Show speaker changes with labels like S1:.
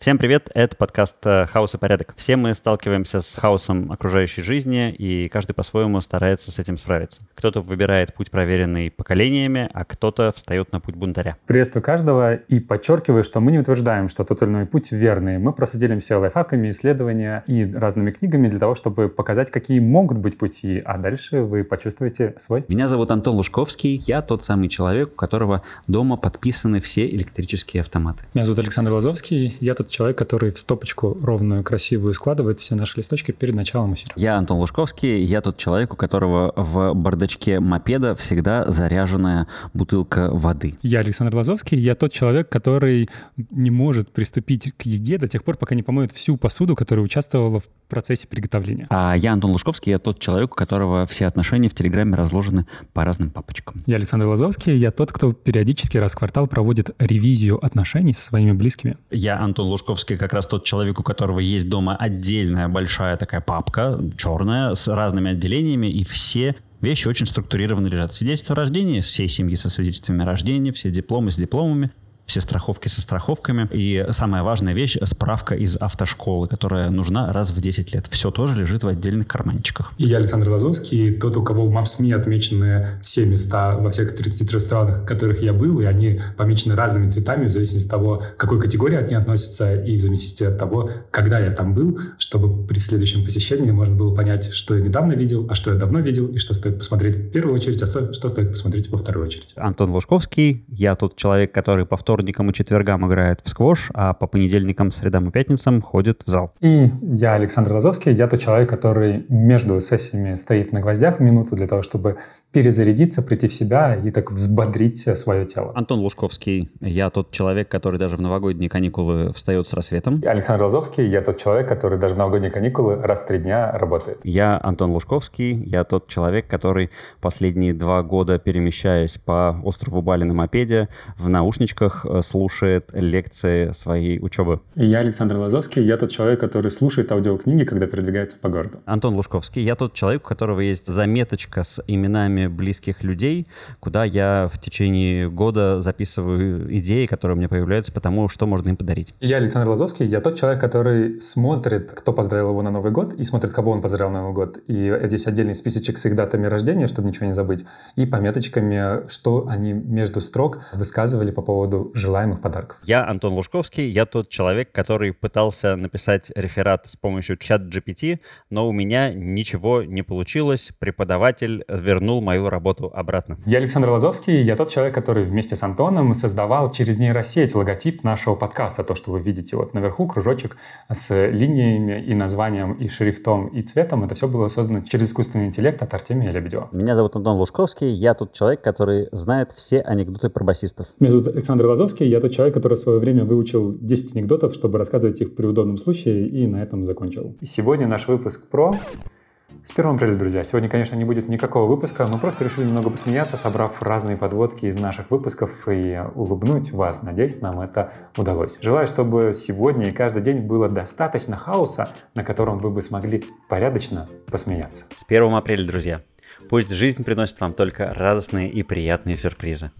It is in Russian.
S1: Всем привет, это подкаст э, «Хаос и порядок». Все мы сталкиваемся с хаосом окружающей жизни, и каждый по-своему старается с этим справиться. Кто-то выбирает путь, проверенный поколениями, а кто-то встает на путь бунтаря.
S2: Приветствую каждого и подчеркиваю, что мы не утверждаем, что тот или иной путь верный. Мы просто делимся лайфхаками, исследованиями и разными книгами для того, чтобы показать, какие могут быть пути, а дальше вы почувствуете свой.
S1: Меня зовут Антон Лужковский, я тот самый человек, у которого дома подписаны все электрические автоматы.
S3: Меня зовут Александр Лазовский, я тот человек, который в стопочку ровную, красивую складывает все наши листочки перед началом эфира.
S1: Я Антон Лужковский, я тот человек, у которого в бардачке мопеда всегда заряженная бутылка воды.
S3: Я Александр Лазовский, я тот человек, который не может приступить к еде до тех пор, пока не помоет всю посуду, которая участвовала в процессе приготовления.
S1: А я Антон Лужковский, я тот человек, у которого все отношения в Телеграме разложены по разным папочкам.
S3: Я Александр Лазовский, я тот, кто периодически раз в квартал проводит ревизию отношений со своими близкими.
S1: Я Антон Лужковский, как раз тот человек, у которого есть дома отдельная большая такая папка, черная, с разными отделениями, и все вещи очень структурированно лежат. Свидетельство о рождении всей семьи со свидетельствами о рождении, все дипломы с дипломами, все страховки со страховками. И самая важная вещь — справка из автошколы, которая нужна раз в 10 лет. Все тоже лежит в отдельных карманчиках.
S4: И я Александр Лазовский, тот, у кого в МАПСМИ отмечены все места во всех 33 странах, в которых я был, и они помечены разными цветами в зависимости от того, к какой категории они относятся, и в зависимости от того, когда я там был, чтобы при следующем посещении можно было понять, что я недавно видел, а что я давно видел, и что стоит посмотреть в первую очередь, а что, что стоит посмотреть во вторую очередь.
S1: Антон Лужковский, я тот человек, который повторно вторникам и четвергам играет в сквош, а по понедельникам, средам и пятницам ходит в зал.
S2: И я Александр Лазовский, я тот человек, который между сессиями стоит на гвоздях минуту для того, чтобы перезарядиться, прийти в себя и так взбодрить свое тело.
S1: Антон Лужковский, я тот человек, который даже в новогодние каникулы встает с рассветом.
S2: Александр Лазовский, я тот человек, который даже в новогодние каникулы раз в три дня работает.
S1: Я Антон Лужковский, я тот человек, который последние два года, перемещаясь по острову Бали на мопеде, в наушничках э, слушает лекции своей учебы.
S2: Я Александр Лазовский, я тот человек, который слушает аудиокниги, когда передвигается по городу.
S1: Антон Лужковский, я тот человек, у которого есть заметочка с именами именами близких людей, куда я в течение года записываю идеи, которые у меня появляются, потому что можно им подарить.
S2: Я Александр Лазовский, я тот человек, который смотрит, кто поздравил его на Новый год, и смотрит, кого он поздравил на Новый год. И здесь отдельный списочек с их датами рождения, чтобы ничего не забыть, и пометочками, что они между строк высказывали по поводу желаемых подарков.
S1: Я Антон Лужковский, я тот человек, который пытался написать реферат с помощью чат GPT, но у меня ничего не получилось. Преподаватель вернул мою работу обратно.
S2: Я Александр Лазовский, я тот человек, который вместе с Антоном создавал через нейросеть логотип нашего подкаста, то, что вы видите вот наверху, кружочек с линиями и названием, и шрифтом, и цветом. Это все было создано через искусственный интеллект от Артемия Лебедева.
S1: Меня зовут Антон Лужковский, я тот человек, который знает все анекдоты про басистов.
S2: Меня зовут Александр Лазовский, я тот человек, который в свое время выучил 10 анекдотов, чтобы рассказывать их при удобном случае, и на этом закончил. И сегодня наш выпуск про с 1 апреля, друзья. Сегодня, конечно, не будет никакого выпуска. Мы просто решили немного посмеяться, собрав разные подводки из наших выпусков и улыбнуть вас. Надеюсь, нам это удалось. Желаю, чтобы сегодня и каждый день было достаточно хаоса, на котором вы бы смогли порядочно посмеяться.
S1: С 1 апреля, друзья. Пусть жизнь приносит вам только радостные и приятные сюрпризы.